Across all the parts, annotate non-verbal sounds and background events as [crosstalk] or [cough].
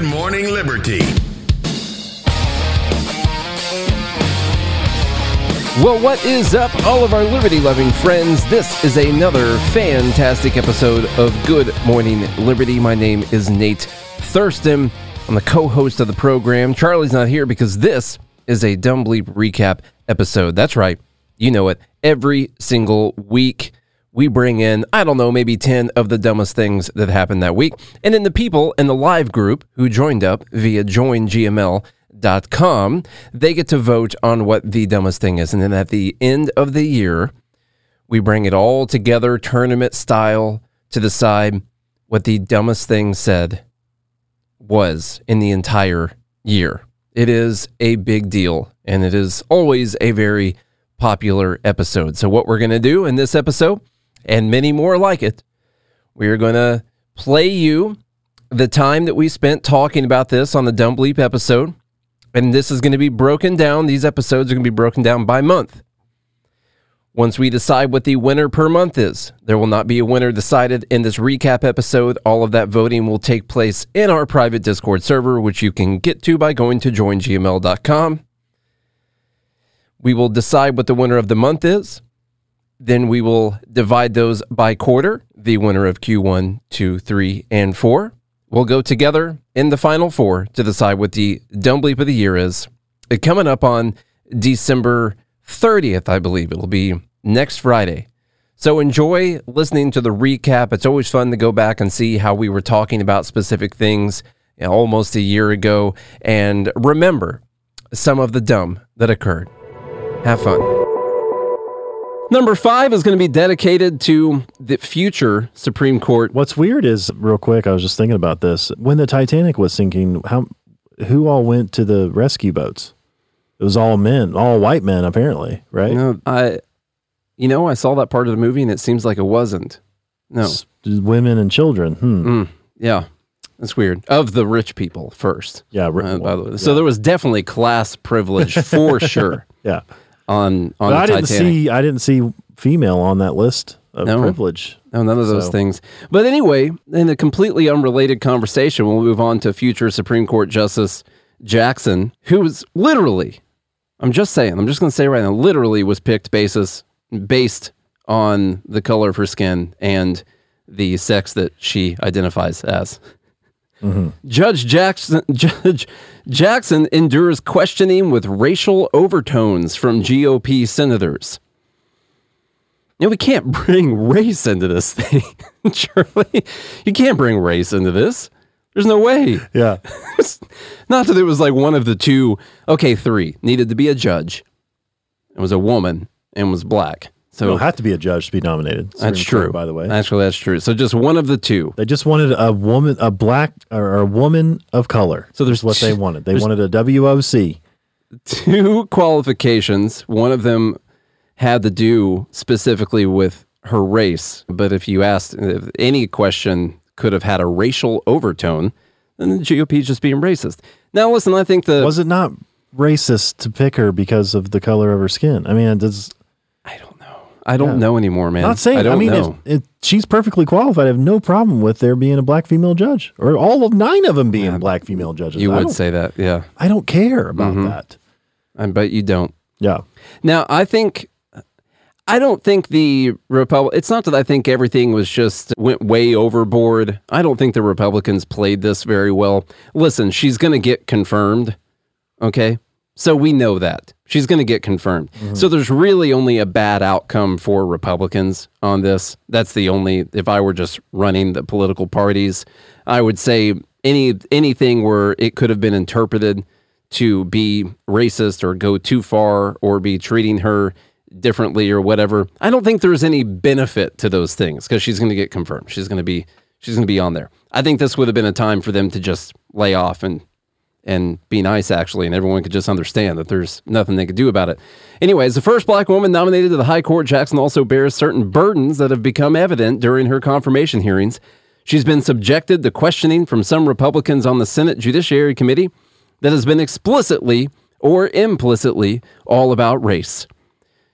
Good Morning Liberty. Well, what is up, all of our liberty loving friends? This is another fantastic episode of Good Morning Liberty. My name is Nate Thurston. I'm the co host of the program. Charlie's not here because this is a Dumb Bleep recap episode. That's right. You know it. Every single week, we bring in, I don't know, maybe 10 of the dumbest things that happened that week. And then the people in the live group who joined up via joingml.com, they get to vote on what the dumbest thing is. And then at the end of the year, we bring it all together, tournament style, to decide what the dumbest thing said was in the entire year. It is a big deal, and it is always a very popular episode. So, what we're going to do in this episode, and many more like it, we are going to play you the time that we spent talking about this on the Dumb Bleep episode. And this is going to be broken down. These episodes are going to be broken down by month. Once we decide what the winner per month is, there will not be a winner decided in this recap episode. All of that voting will take place in our private Discord server, which you can get to by going to joingml.com. We will decide what the winner of the month is. Then we will divide those by quarter. The winner of Q1, 2, 3, and 4 will go together in the final four to decide what the dumb bleep of the year is. Uh, coming up on December 30th, I believe. It'll be next Friday. So enjoy listening to the recap. It's always fun to go back and see how we were talking about specific things almost a year ago and remember some of the dumb that occurred. Have fun. Number five is going to be dedicated to the future Supreme Court. What's weird is, real quick, I was just thinking about this. When the Titanic was sinking, how who all went to the rescue boats? It was all men, all white men, apparently, right? You know, I, you know, I saw that part of the movie and it seems like it wasn't. No, S- women and children. Hmm. Mm, yeah, that's weird. Of the rich people first. Yeah. ri- Uh, by the way, so there was definitely class privilege for [laughs] sure yeah. On on But I didn't Titanic. see. I didn't see female on that list of No. privilege. No, none of those So- things. But anyway, in a completely unrelated conversation, we'll move on to future Supreme Court Justice Jackson, who was literally, I'm just saying, I'm just going to say right now, literally was picked basis based on the color of her skin and the sex that she identifies as. Judge Jackson, [laughs] Judge Jackson endures questioning with racial overtones from GOP senators. You know, we can't [laughs] bring race into this thing, [laughs] Charlie. You can't bring race into this. There's no way. Yeah. Not that it was like one of the two. Okay, three needed to be a judge. It was a woman and was black. So So it have to be a judge to be nominated. that's Supreme Court, true. by the way. actually, that's true. So just one of the two. They just wanted a woman, a black or a woman of color. So there's what they wanted. They wanted a WOC. two qualifications. One of them had to do specifically with her race. But if you asked if any question could have had a racial overtone, then the GOP is just being racist. Now, listen, I think the Was it not racist to pick her because of the color of her skin? I mean, it's I don't know. I don't Yeah. know anymore, man. not saying. I I, don't mean, know. if, if she's perfectly qualified, I have no problem with there being a black female judge or all of nine of them being black female judges. you I would say that, yeah. I don't care about Mhm. that. I bet you don't. Yeah. Now, I think I don't think the Republic. It's not that I think everything was just went way overboard. I don't think the Republicans played this very well. Listen, she's going to get confirmed. Okay, so we know that she's going to get confirmed. Mm-hmm. So there's really only a bad outcome for Republicans on this. That's the only. If I were just running the political parties, I would say any anything where it could have been interpreted to be racist or go too far or be treating her differently or whatever. I don't think there's any benefit to those things because she's going to get confirmed. She's going to be she's going to be on there. I think this would have been a time for them to just lay off and and be nice actually and everyone could just understand that there's nothing they could do about it. Anyway, as the first black woman nominated to the High Court, Jackson also bears certain burdens that have become evident during her confirmation hearings. She's been subjected to questioning from some Republicans on the Senate Judiciary Committee that has been explicitly or implicitly all about race.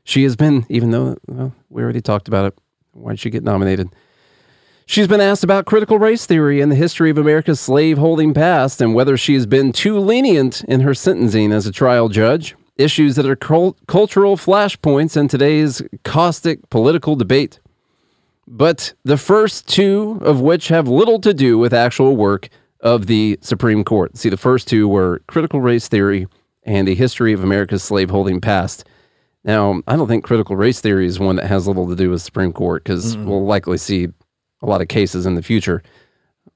She has been, even though well, we already talked about it, why did she get nominated? She's been asked about critical race theory and the history of America's slaveholding past and whether she has been too lenient in her sentencing as a trial judge, issues that are cult- cultural flashpoints in today's caustic political debate. But the first two of which have little to do with actual work of the Supreme Court. See, the first two were critical race theory and the history of America's slaveholding past. Now, I don't think critical race theory is one that has little to do with Supreme Court because we'll likely see a lot of cases in the future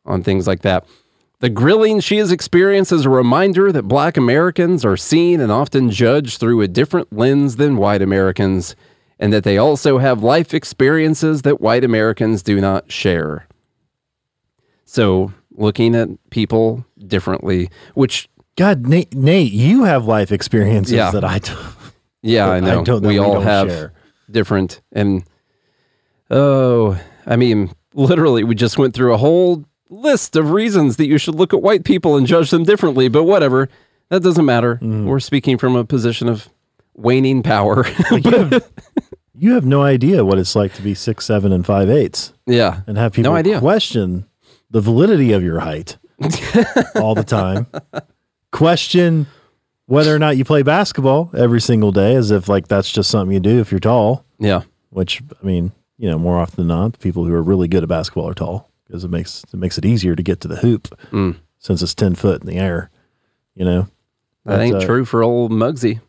on things like that. The grilling she has experienced is a reminder that black Americans are seen and often judged through a different lens than white Americans, and that they also have life experiences that white Americans do not share. So, looking at people differently, which, God, Nate, Nate, you have life experiences Yeah. that I don't. yeah, [laughs] I I know don't- we we all have share. different, and oh, I mean, literally, we just went through a whole list of reasons that you should look at white people and judge them differently, but whatever. That doesn't matter. Mm. We're speaking from a position of waning power. [laughs] you, have, you have no idea what it's like to be six, seven, and five eighths, yeah. and have people No idea. question the validity of your height [laughs] all the time. question whether or not you play basketball every single day, as if like that's just something you do if you're tall. Yeah. Which I mean, you know, more often than not, the people who are really good at basketball are tall because it makes it makes it easier to get to the hoop Mm. since it's ten foot in the air. You know, That But, ain't uh, true for old Muggsy.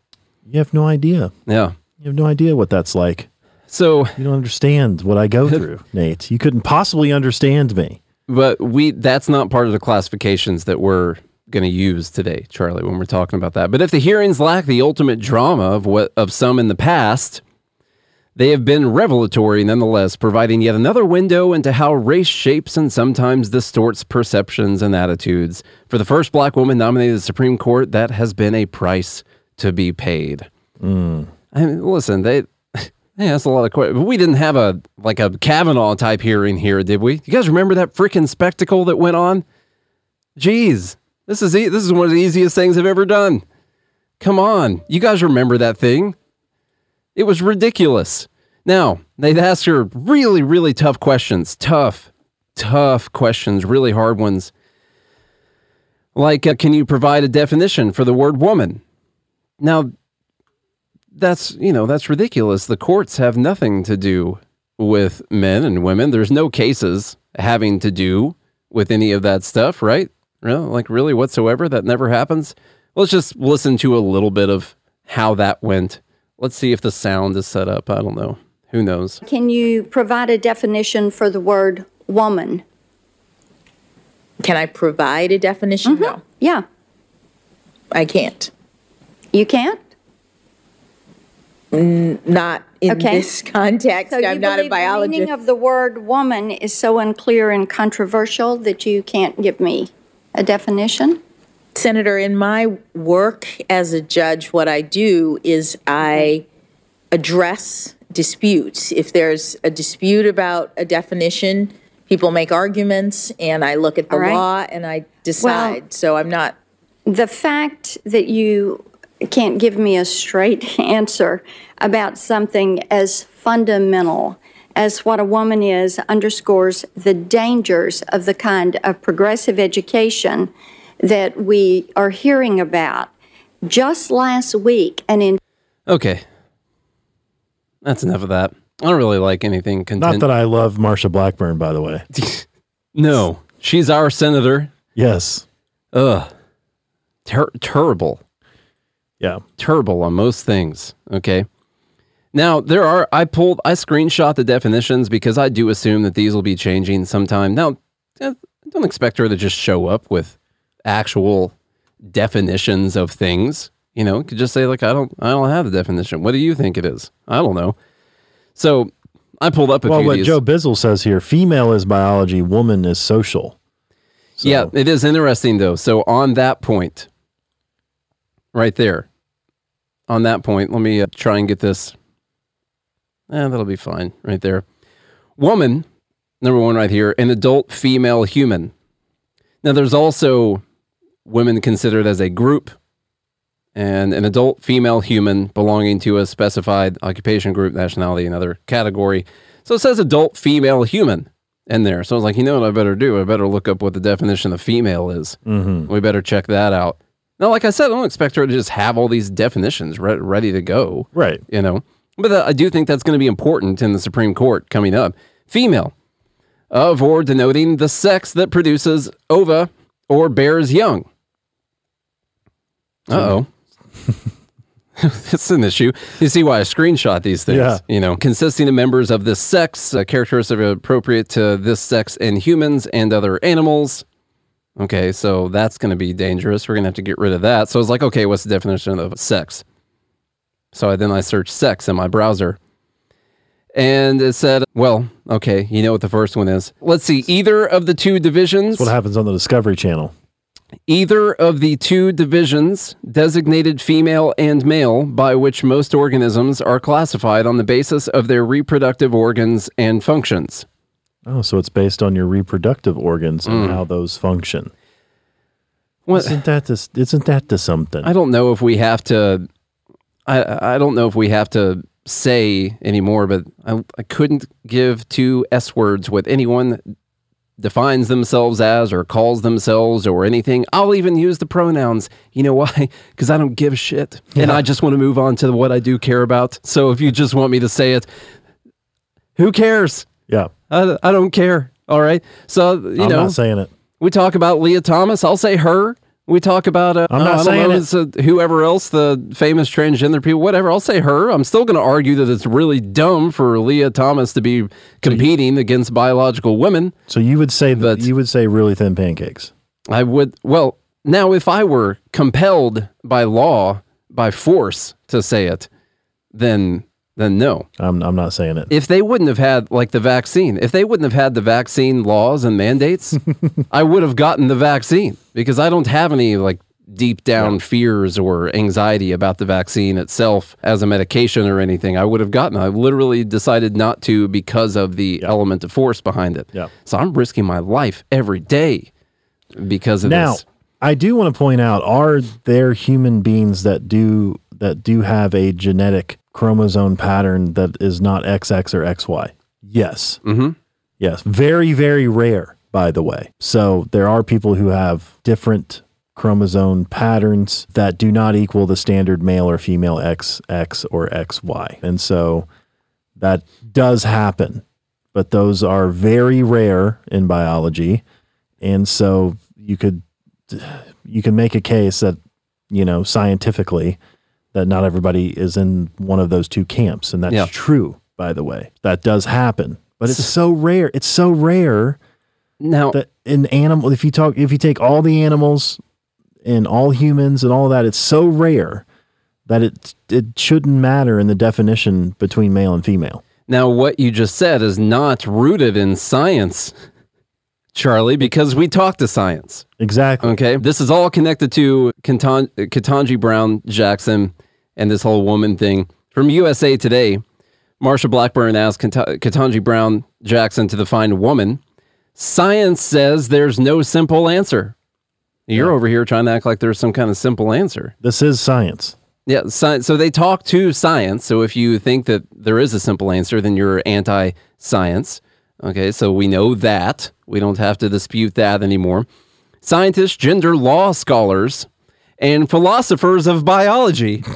You have no idea. Yeah. You have no idea what that's like. So, You don't understand what I go [laughs] through, Nate. You couldn't possibly understand me. but we that's not part of the classifications that we're going to use today, Charlie, when we're talking about that. But if the hearings lack the ultimate drama of what of some in the past, they have been revelatory nonetheless, providing yet another window into how race shapes and sometimes distorts perceptions and attitudes. For the first black woman nominated to the Supreme Court, that has been a price to be paid. Hmm. I mean, listen, they [laughs] they asked a lot of questions. But we didn't have a like a Kavanaugh type hearing here, did we? You guys remember that freaking spectacle that went on? Jeez, this is e- this is one of the easiest things I've ever done. Come on, you guys remember that thing? It was ridiculous. Now they'd ask her really, really tough questions, tough, tough questions, really hard ones. Like, uh, can you provide a definition for the word woman? Now, that's you know that's ridiculous. The courts have nothing to do with men and women. There's no cases having to do with any of that stuff, right? Really, like really whatsoever. That never happens. Let's just listen to a little bit of how that went. Let's see if the sound is set up. I don't know. Who knows? Can you provide a definition for the word woman? Can I provide a definition? Mm-hmm. No, Yeah, I can't. you can't? Not in Okay. this [laughs] context. So I'm not a believe the meaning of the word woman is so unclear and controversial that you can't give me a definition? Senator, in my work as a judge, what I do is I address disputes. If there's a dispute about a definition, people make arguments, and I look at the right. law and I decide. So I'm not, The fact that you can't give me a straight [laughs] answer about something as fundamental as what a woman is underscores the dangers of the kind of progressive education that we are hearing about. Just last week, an in- Okay, that's enough of that. I don't really like anything Not that I love Marsha Blackburn, by the way. [laughs] no, she's our senator. Yes. Ugh, Ter- terrible. Yeah. terrible on most things. Okay. Now there are I pulled I screenshot the definitions because I do assume that these will be changing sometime. Now, eh, don't expect her to just show up with actual definitions of things. You know, you could just say like I don't I don't have the definition. What do you think it is? I don't know. So I pulled up a Well, few what of these. Joe Bizzle says here female is biology, woman is social. So, Yeah, it is interesting though. So on that point, right there, on that point, let me uh, try and get this. Eh, that'll be fine right there. Woman, number one right here, an adult female human. Now there's also women considered as a group and an adult female human belonging to a specified occupation group, nationality, another category. So it says adult female human. in there. So I was like, you know what I better do? I better look up what the definition of female is. Mm-hmm. We better check that out. Now, like I said, I don't expect her to just have all these definitions re- ready to go. Right. You know, but uh, I do think that's going to be important in the Supreme Court coming up. Female, of or denoting the sex that produces ova or bears young. Uh oh. [laughs] it's an issue. You see why I screenshot these things. Yeah. You know, consisting of members of this sex, uh, characteristics appropriate to this sex in humans and other animals. Okay, so that's going to be dangerous. We're going to have to get rid of that. So I was like, okay, what's the definition of sex? So I, then I searched sex in my browser. And it said, well, okay, you know what the first one is. Let's see, either of the two divisions. What happens on the Discovery Channel? Either of the two divisions designated female and male by which most organisms are classified on the basis of their reproductive organs and functions. Oh, so it's based on your reproductive organs Mm. and how those function. Isn't that to, isn't that to something? I don't know if we have to. I I don't know if we have to say anymore, but I, I couldn't give two S words with anyone defines themselves as or calls themselves or anything. I'll even use the pronouns. You know why? [laughs] Because I don't give a shit, and I just want to move on to what I do care about. So if you just want me to say it, who cares? yeah, I, I don't care. All right. So you I'm know, not saying it. we talk about Lia Thomas. I'll say her. We talk about uh, I'm not don't saying know, it's, uh, whoever else, the famous transgender people, whatever. I'll say her. I'm still going to argue that it's really dumb for Lia Thomas to be competing against biological women. So you would say that you would say really thin pancakes. I would. Well, now if I were compelled by law, by force to say it, then then no. I'm I'm not saying it. if they wouldn't have had like the vaccine, if they wouldn't have had the vaccine laws and mandates, [laughs] I would have gotten the vaccine because I don't have any like deep down fears or anxiety about the vaccine itself as a medication or anything. I would have gotten. I literally decided not to because of the element of force behind it. Yeah. So I'm risking my life every day because of this. Now, this. I do want to point out: are there human beings that do that do have a genetic chromosome pattern that is not XX or XY? Yes. Mm-hmm. Yes. Very, very rare, by the way. So there are people who have different chromosome patterns that do not equal the standard male or female XX or XY. And so that does happen, but those are very rare in biology. And so you could you can make a case that, you know, scientifically that not everybody is in one of those two camps. And that's Yeah. true, by the way. That does happen. But it's so rare. It's so rare Now, that in animal if you talk if you take all the animals and all humans and all that, it's so rare that it it shouldn't matter in the definition between male and female. Now, what you just said is not rooted in science, Charlie, because we talk to science. Exactly. Okay. This is all connected to Ketan- Ketanji Brown Jackson and this whole woman thing. From USA Today, Marsha Blackburn asked Ketanji Brown Jackson to define woman. Science says there's no simple answer. You're over here trying to act like there's some kind of simple answer. This is science. Yeah, sci- so they talk to science. So if you think that there is a simple answer, then you're anti-science. Okay, so we know that. We don't have to dispute that anymore. Scientists, gender law scholars, and philosophers of biology. [laughs]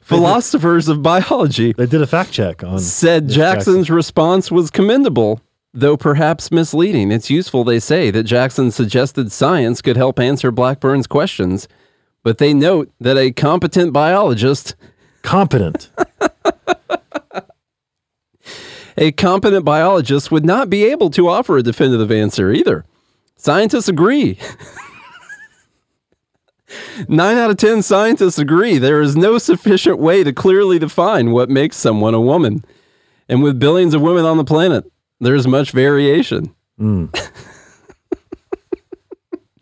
philosophers of biology They did a fact check on said Jackson's response was commendable, though perhaps misleading. It's useful, they say, that Jackson suggested science could help answer Blackburn's questions, but they note that a competent biologist, competent. [laughs] a competent biologist would not be able to offer a definitive answer either. Scientists agree. [laughs] Nine out of 10 scientists agree there is no sufficient way to clearly define what makes someone a woman. And with billions of women on the planet, there's much variation. Hmm. [laughs]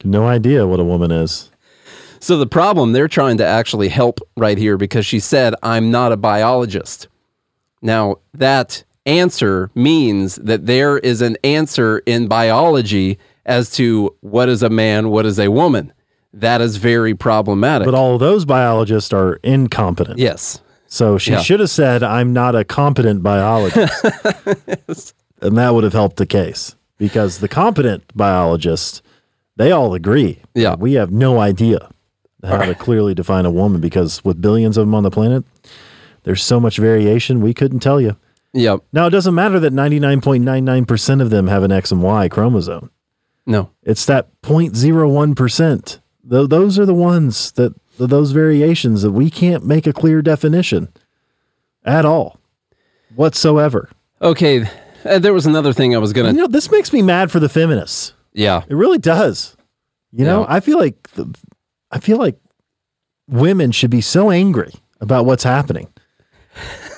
no idea what a woman is. So the problem they're trying to actually help right here because she said, I'm not a biologist. Now, that answer means that there is an answer in biology as to what is a man, what is a woman. That is very problematic. But all of those biologists are incompetent. yes. So she Yeah. should have said, I'm not a competent biologist. [laughs] And that would have helped the case because the competent biologists, they all agree. Yeah. We have no idea how to clearly define a woman because with billions of them on the planet, there's so much variation, we couldn't tell you. Yep. Now, it doesn't matter that 99.99% of them have an X and Y chromosome. No. It's that 0.01%. Th- those are the ones that, those variations that we can't make a clear definition at all whatsoever. Okay. Uh, there was another thing I was gonna. You know, this makes me mad for the feminists. Yeah. It really does. You know, I feel like the, I feel like women should be so angry about what's happening.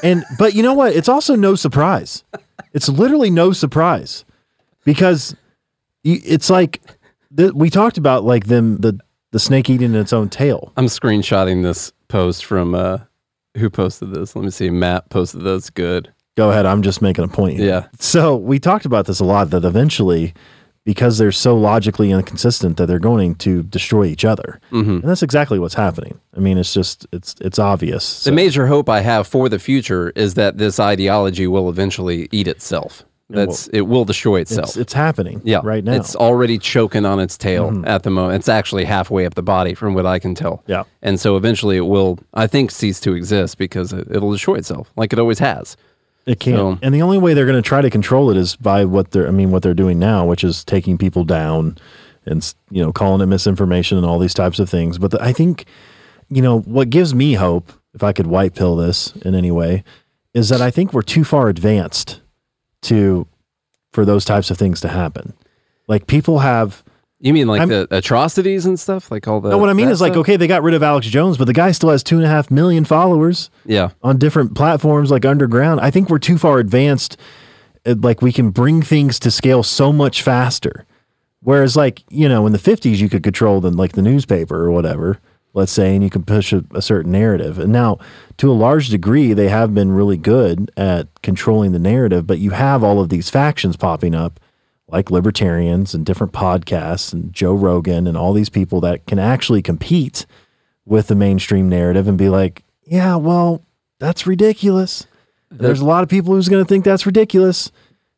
And but you know what? It's also no surprise. It's literally no surprise because it's like the, we talked about like them the the snake eating its own tail. I'm screenshotting this post from uh, who posted this. Let me see. Matt posted this. Good. Go ahead. I'm just making a point. here. Yeah. So we talked about this a lot that eventually, because they're so logically inconsistent, that they're going to destroy each other, Mm-hmm. and that's exactly what's happening. I mean, it's just it's it's obvious. So- The major hope I have for the future is that this ideology will eventually eat itself. That's it will destroy itself. it's, it's happening. yeah, right now. Mm-hmm. It's already choking on its tail at the moment. It's actually halfway up the body, from what I can tell. Yeah. and so eventually it will, I think, cease to exist because it, it'll destroy itself, like it always has. It can't. So- and the only way they're going to try to control it is by what they're, I mean, what they're doing now, which is taking people down and, you know, calling it misinformation and all these types of things. But the, I think, you know, what gives me hope, if I could white pill this in any way, is that I think we're too far advanced to, for those types of things to happen. Like people have, You mean like I'm- the atrocities and stuff, like all the? no, what I mean is like, stuff? okay, they got rid of Alex Jones, but the guy still has two and a half million followers. yeah, on different platforms like underground i think we're too far advanced uh, like we can bring things to scale so much faster whereas like you know in the 50s you could control them like the newspaper or whatever let's say and you can push a, a certain narrative and now to a large degree they have been really good at controlling the narrative but you have all of these factions popping up like libertarians and different podcasts and joe rogan and all these people that can actually compete with the mainstream narrative and be like, yeah, well, that's ridiculous. There's a lot of people who's going to think that's ridiculous.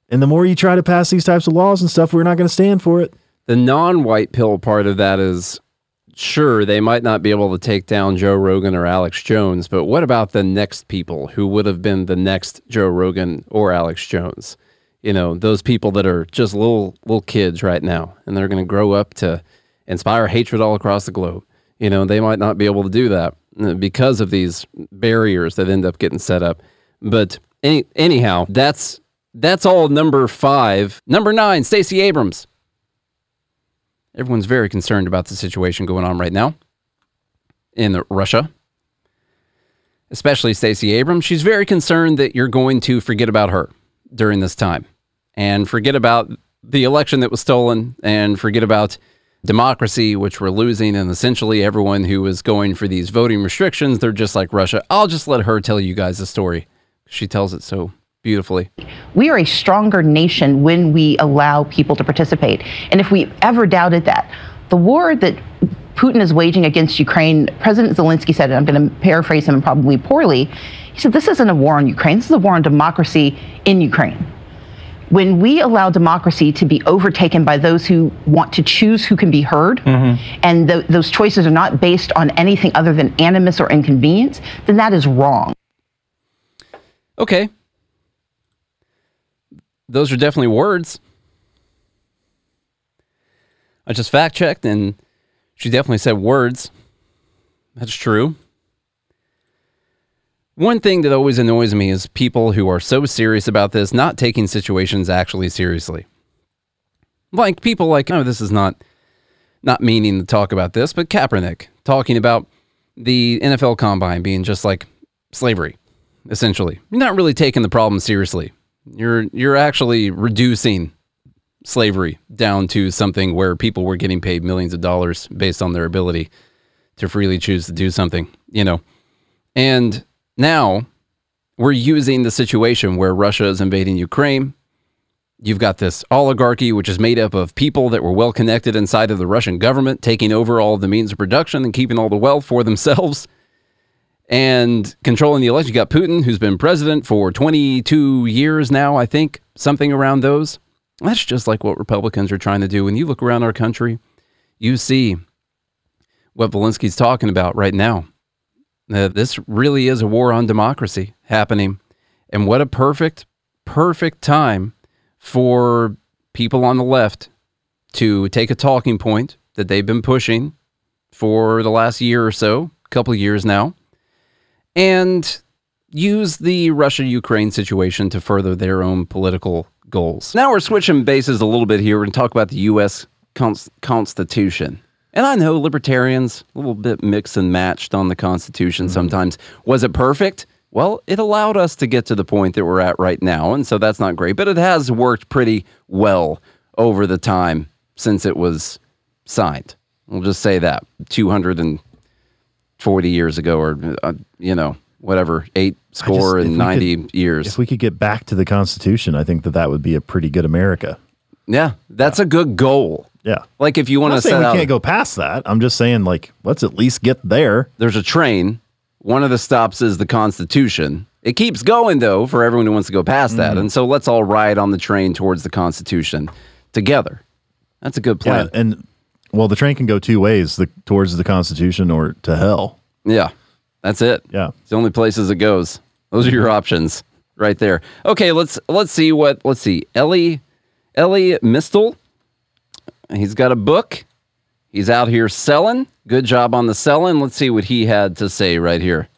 And the more you try to pass these types of laws and stuff, we're not going to stand for it. the non-white pill part of that is sure they might not be able to take down Joe Rogan or Alex Jones, but what about the next people who would have been the next Joe Rogan or Alex Jones? You know, those people that are just little little kids right now and they're going to grow up to inspire hatred all across the globe. You know, they might not be able to do that uh, because of these barriers that end up getting set up. But any, anyhow, that's that's all number 5. Number 9, Stacey Abrams. Everyone's very concerned about the situation going on right now in Russia, especially Stacey Abrams. She's very concerned that you're going to forget about her during this time and forget about the election that was stolen and forget about democracy, which we're losing. And essentially, everyone who is going for these voting restrictions, they're just like Russia. I'll just let her tell you guys the story. She tells it so beautifully. We are a stronger nation when we allow people to participate. And if we ever doubted that, the war that Putin is waging against Ukraine, President Zelensky said, and I'm going to paraphrase him probably poorly, he said, This isn't a war on Ukraine, this is a war on democracy in Ukraine. When we allow democracy to be overtaken by those who want to choose who can be heard, mm-hmm. and th- those choices are not based on anything other than animus or inconvenience, then that is wrong. Okay. Those are definitely words. I just fact checked and she definitely said words. That's true. One thing that always annoys me is people who are so serious about this not taking situations actually seriously. Like people like, oh, this is not not meaning to talk about this, but Kaepernick talking about the NFL combine being just like slavery essentially. You're not really taking the problem seriously. You're you're actually reducing slavery down to something where people were getting paid millions of dollars based on their ability to freely choose to do something, you know. And now we're using the situation where Russia is invading Ukraine. You've got this oligarchy, which is made up of people that were well connected inside of the Russian government, taking over all of the means of production and keeping all the wealth for [laughs] themselves and controlling the election. You got Putin, who's been president for 22 years now, I think, something around those. That's just like what Republicans are trying to do. When you look around our country, you see what Zelensky's talking about right now. Uh, this really is a war on democracy happening. And what a perfect, perfect time for people on the left to take a talking point that they've been pushing for the last year or so, a couple of years now, and use the Russia Ukraine situation to further their own political goals. Now we're switching bases a little bit here and talk about the U.S. Cons- Constitution. And I know libertarians, a little bit mixed and matched on the Constitution sometimes. Was it perfect? Well, it allowed us to get to the point that we're at right now. And so that's not great, but it has worked pretty well over the time since it was signed. We'll just say that 240 years ago, or, uh, you know, whatever, eight score if and 90 could- years. If we could get back to the Constitution, I think that that would be a pretty good America. yeah, that's a good goal. Yeah. Like if you want to say we out, can't go past that. I'm just saying, like, let's at least get there. there's a train. One of the stops is the Constitution. It keeps going though for everyone who wants to go past that, mm. and so let's all ride on the train towards the Constitution together. That's a good plan. Yeah, and well, the train can go two ways: the towards the Constitution or to hell. Yeah, that's it. Yeah. it's the only places it goes. Those are your options right there. Okay, let's let's see what let's see. Elie Elie Mystal. He's got a book. He's out here selling. Good job on the selling. Let's see what he had to say right here.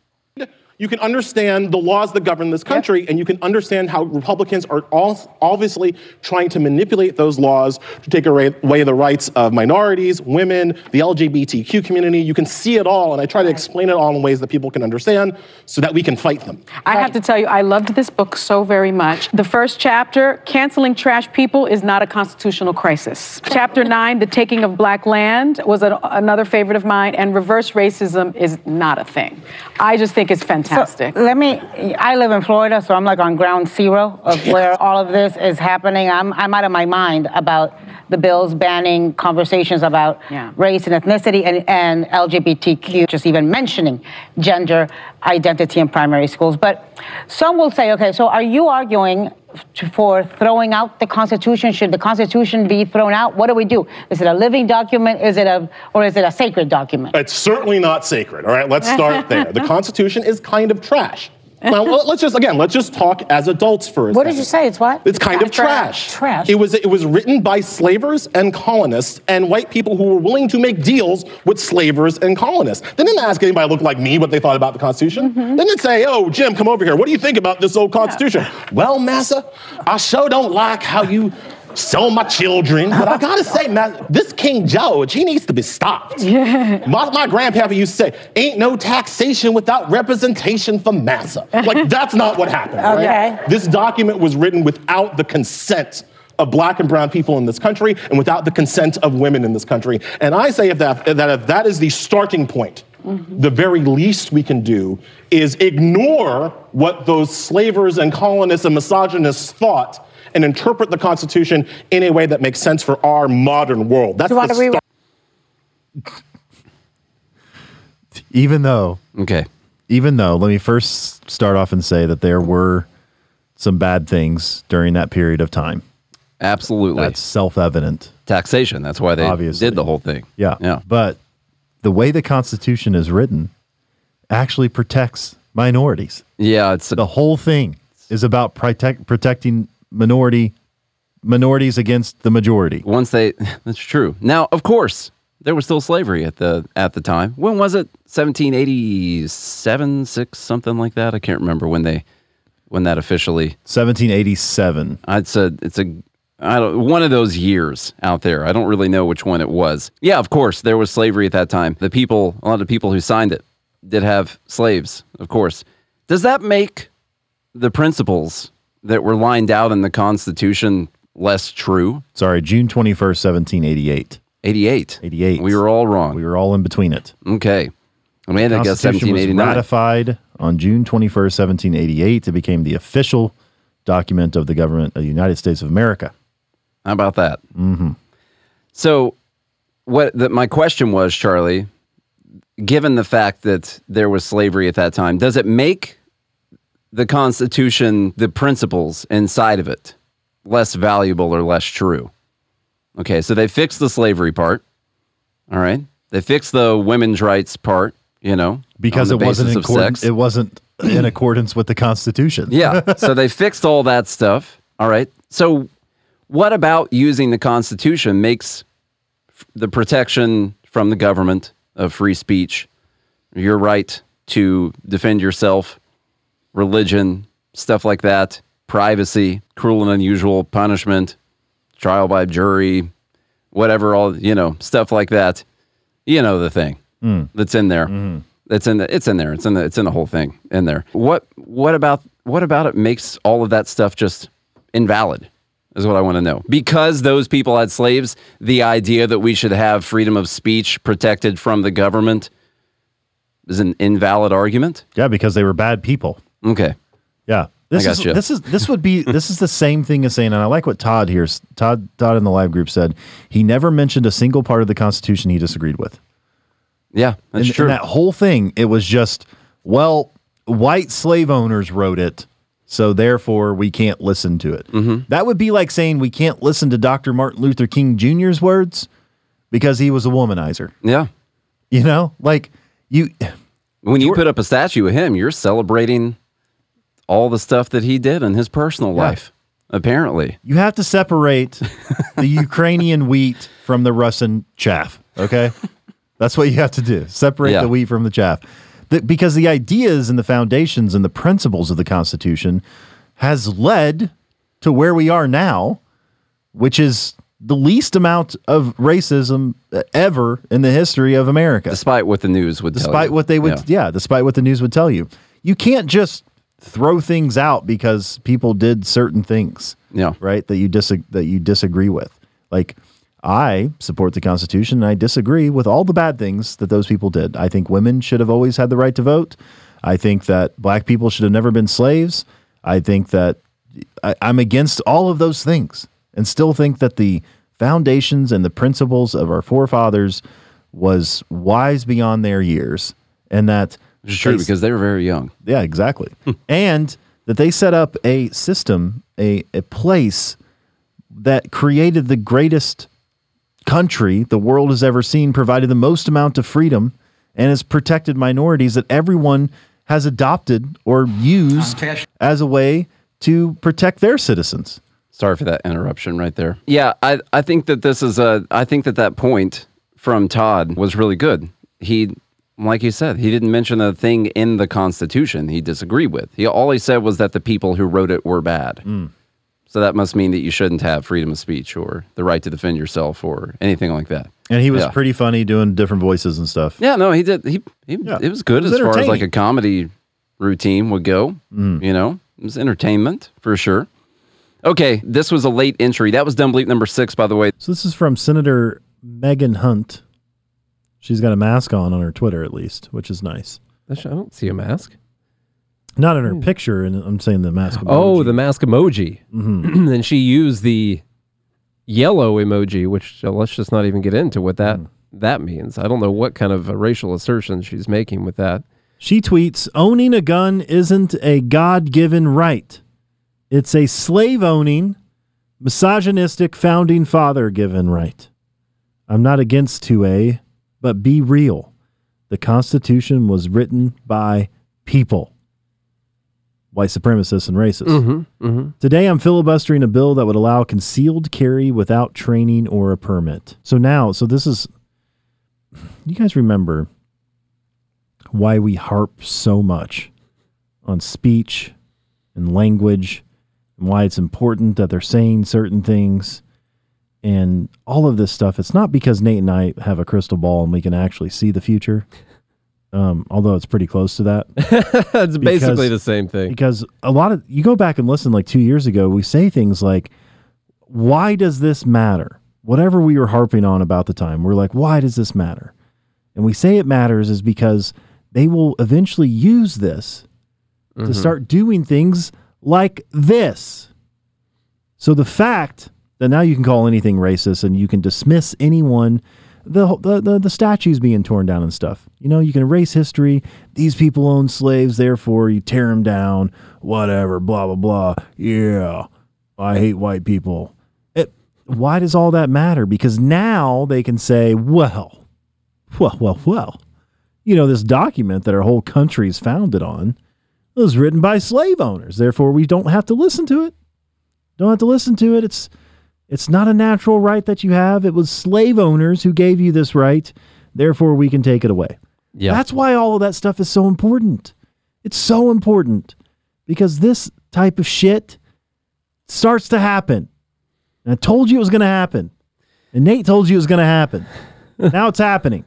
You can understand the laws that govern this country, and you can understand how Republicans are all obviously trying to manipulate those laws to take away, away the rights of minorities, women, the LGBTQ community. You can see it all, and I try to explain it all in ways that people can understand so that we can fight them. I have to tell you, I loved this book so very much. The first chapter, Canceling Trash People is Not a Constitutional Crisis. Chapter nine, The Taking of Black Land, was a, another favorite of mine, and Reverse Racism is not a thing. I just think it's fantastic. Let me. I live in Florida, so I'm like on ground zero of where all of this is happening. I'm I'm out of my mind about the bills banning conversations about Yeah. race and ethnicity and, and LGBTQ, just even mentioning gender identity in primary schools. But some will say, okay, so are you arguing to- for throwing out the Constitution? Should the Constitution be thrown out? What do we do? Is it a living document? Is it a or is it a sacred document? It's certainly not sacred. All right, let's start [laughs] there. The Constitution is kind of trash. [laughs] Now let- let's just again, let's just talk as adults for a second. What did you say? It's what? It's kind of trash. Trash. It was it was written by slavers and colonists and white people who were willing to make deals with slavers and colonists. They didn't ask anybody looked like me what they thought about the Constitution. Mm-hmm. They didn't say, "Oh, Jim, come over here. What do you think about this old Constitution?" Well, Massa, I sure don't like how you sell my children, but I [laughs] gotta say, man, this King George, he needs to be stopped. Yeah. My, my grandpapa used to say, "Ain't no taxation without representation for Massa." Like [laughs] that's not what happened. right? Okay. This document was written without the consent of black and brown people in this country and without the consent of women in this country. And I say if that, that if that is the starting point, mm-hmm. the very least we can do is ignore what those slavers and colonists and misogynists thought and interpret the Constitution in a way that makes sense for our modern world. That's you want the to rewrite? [laughs] Even though, Okay. even though, let me first start off and say that there were some bad things during that period of time. Absolutely. That's self-evident. taxation. That's why they Obviously. did the whole thing. Yeah. Yeah. But the way the Constitution is written actually protects minorities. Yeah, it's The whole thing is about protect, protecting minority minorities against the majority. once they [laughs] that's true. Now, of course, there was still slavery at the at the time. When was it? 1787, 6 something like that. I can't remember when they when that officially 1787. I'd said it's a I don't one of those years out there. I don't really know which one it was. Yeah, of course, there was slavery at that time. The people, a lot of people who signed it did have slaves, of course. Does that make the principles that were lined out in the Constitution less true? Sorry, June 21st, 1788. 88. 88. We were all wrong. We were all in between it. okay. Amanda guessed Constitution was 1789. ratified on June 21st, 1788. It became the official document of the government of the United States of America. How about that? Mm-hmm. So, what the, my question was, Charlie, given the fact that there was slavery at that time, does it make the Constitution, the principles inside of it, less valuable or less true? Okay, so they fixed the slavery part. All right. They fixed the women's rights part, you know, because it wasn't in sex. it wasn't in accordance with the Constitution. Yeah. [laughs] so they fixed all that stuff. All right. So what about using the Constitution makes the protection from the government of free speech, your right to defend yourself, religion, stuff like that, privacy, cruel and unusual punishment, trial by jury, whatever, all, you know, stuff like that. You know the thing hmm. that's in there. Mm-hmm. It's in the, it's in there. It's in the it's in the whole thing in there. What what about what about it makes all of that stuff just invalid? Is what I want to know. Because those people had slaves, the idea that we should have freedom of speech protected from the government is an invalid argument. Yeah, because they were bad people. Okay. Yeah. This is gotcha. this is this would be [laughs] this is the same thing as saying, and I like what Todd here Todd Todd in the live group said. He never mentioned a single part of the Constitution he disagreed with. Yeah, that's in, true. in that whole thing, it was just, well, white slave owners wrote it, so therefore we can't listen to it. Mm-hmm. That would be like saying we can't listen to Dr. Martin Luther King Jr.'s words because he was a womanizer. yeah. You know, like you. When you put up a statue of him, you're celebrating all the stuff that he did in his personal life. Apparently. You have to separate the [laughs] Ukrainian wheat from the Russian chaff. Okay, that's what you have to do. Separate Yeah. the wheat from the chaff, The- because the ideas and the foundations and the principles of the Constitution has led to where we are now, which is the least amount of racism ever in the history of America. Despite what the news would tell despite what they would Yeah. yeah. despite what the news would tell you you can't just throw things out because people did certain things Yeah. right that you dis- that you disagree with. Like i support the constitution and i disagree with all the bad things that those people did. I think women should have always had the right to vote. I think that black people should have never been slaves. I think that I, i'm against all of those things and still think that the foundations and the principles of our forefathers was wise beyond their years and that Which is true they- because they were very young. yeah exactly hmm. and that they set up a system a, a place that created the greatest country the world has ever seen provided the most amount of freedom and has protected minorities that everyone has adopted or used as a way to protect their citizens Sorry for that interruption right there. Yeah, I, I think that this is a I think that that point from Todd was really good. He like you said, he didn't mention a thing in the Constitution he disagreed with. He all he said was that the people who wrote it were bad. Mm. So that must mean that you shouldn't have freedom of speech or the right to defend yourself or anything like that. and he was Yeah. pretty funny doing different voices and stuff Yeah, no, he did. He, he Yeah. it was good It was as far as like a comedy routine would go. Mm. You know, it was entertainment for sure. Okay, this was a late entry. That was dumb bleep number six, by the way. So this is from Senator Megan Hunt. She's got a mask on on her Twitter, at least, which is nice. I don't see a mask. Not in her picture, and I'm saying the mask. Emoji. Oh, the mask emoji. [clears throat] Mhm. and she used the yellow emoji, which uh, let's just not even get into what that that means. I don't know what kind of uh, racial assertion she's making with that. She tweets, "Owning a gun isn't a God-given right. It's a slave-owning, misogynistic founding father-given right. I'm not against 2A, but be real. The Constitution was written by people." White supremacists and racists. Mm-hmm. Mm-hmm. Today, I'm filibustering a bill that would allow concealed carry without training or a permit. So now, so this is, you guys remember why we harp so much on speech and language and why it's important that they're saying certain things and all of this stuff. It's not because Nate and I have a crystal ball and we can actually see the future. Um, although it's pretty close to that. [laughs] it's basically the same thing. because a lot of you go back and listen like two years ago we say things like why does this matter whatever we were harping on about the time we're like why does this matter and we say it matters is because they will eventually use this to start doing things like this so the fact now you can call anything racist and you can dismiss anyone the, the the the statues being torn down and stuff. You know, you can erase history. These people owned slaves, therefore you tear them down. Whatever, blah blah blah. Yeah, I hate white people. It, why does all that matter? Because now they can say, well, well, well, well. You know, this document that our whole country is founded on was written by slave owners. Therefore, we don't have to listen to it. Don't have to listen to it. It's it's not a natural right that you have. It was slave owners who gave you this right. Therefore, we can take it away. Yeah. That's why all of that stuff is so important. It's so important because this type of shit starts to happen. And I told you it was going to happen. And Nate told you it was going to happen. [laughs] now it's happening.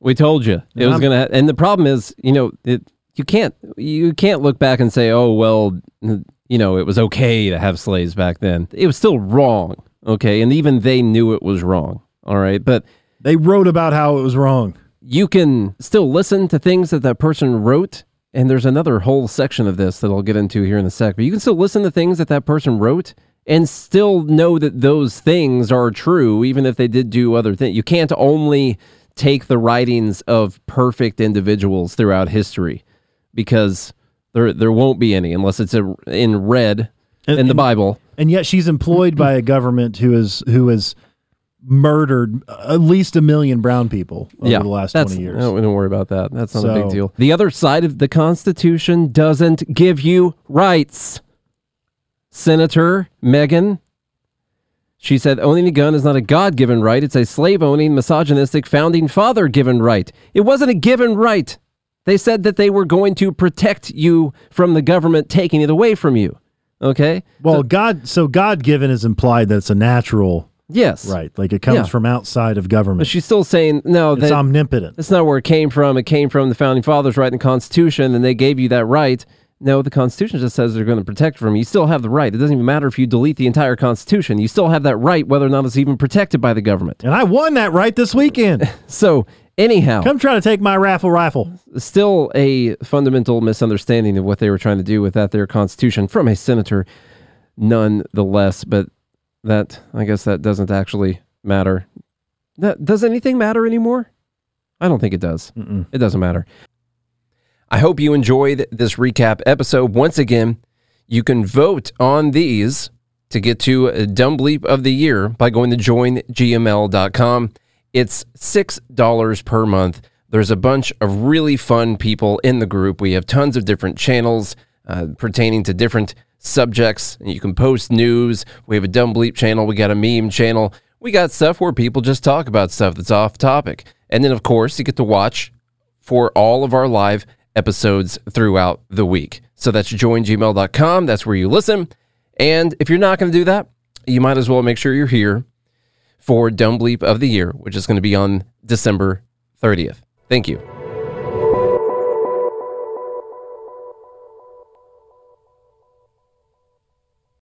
We told you it was gonna. Ha- and the problem is, you know, it, you can't you can't look back and say, oh well, you know, it was okay to have slaves back then. It was still wrong. Okay, and even they knew it was wrong. All right, but They wrote about how it was wrong. you can still listen to things that that person wrote. And there's another whole section of this that I'll get into here in a sec. But you can still listen to things that that person wrote and still know that those things are true, even if they did do other things. You can't only take the writings of perfect individuals throughout history because there there won't be any unless it's a, in red And- in the and- Bible. and yet she's employed by a government who is who has murdered at least a million brown people over the last that's, 20 years. No, we don't worry about that. That's not a big deal. The other side of the Constitution doesn't give you rights. Senator Megan, she said owning a gun is not a God given right. It's a slave owning, misogynistic, founding father given right. It wasn't a given right. They said that they were going to protect you from the government taking it away from you. Okay? Well, God, so God given is implied that it's a natural Yes. right, like it comes Yeah. from outside of government. But she's still saying, no, It's that, omnipotent. That's not where it came from. It came from the founding fathers writing the Constitution, and they gave you that right. No, the Constitution just says they're going to protect from you. You still have the right. It doesn't even matter if you delete the entire Constitution. You still have that right, whether or not it's even protected by the government. And I won that right this weekend. [laughs] So, anyhow, Come try to take my raffle rifle. still a fundamental misunderstanding of what they were trying to do with that their Constitution from a senator, nonetheless. But that, I guess, that doesn't actually matter. That does anything matter anymore? I don't think it does. It doesn't matter. I hope you enjoyed this recap episode. Once again, you can vote on these to get to a Dumb Bleep of the Year by going to joingml.com. It's $6 per month. There's a bunch of really fun people in the group. We have tons of different channels uh, pertaining to different subjects. You can post news. We have a Dumb Bleep channel. We got a meme channel. We got stuff where people just talk about stuff that's off topic. And then, of course, you get to watch for all of our live episodes throughout the week. So that's joingml.com. That's where you listen. And if you're not going to do that, you might as well make sure you're here for Dumb Bleep of the Year, which is going to be on December 30th. Thank you.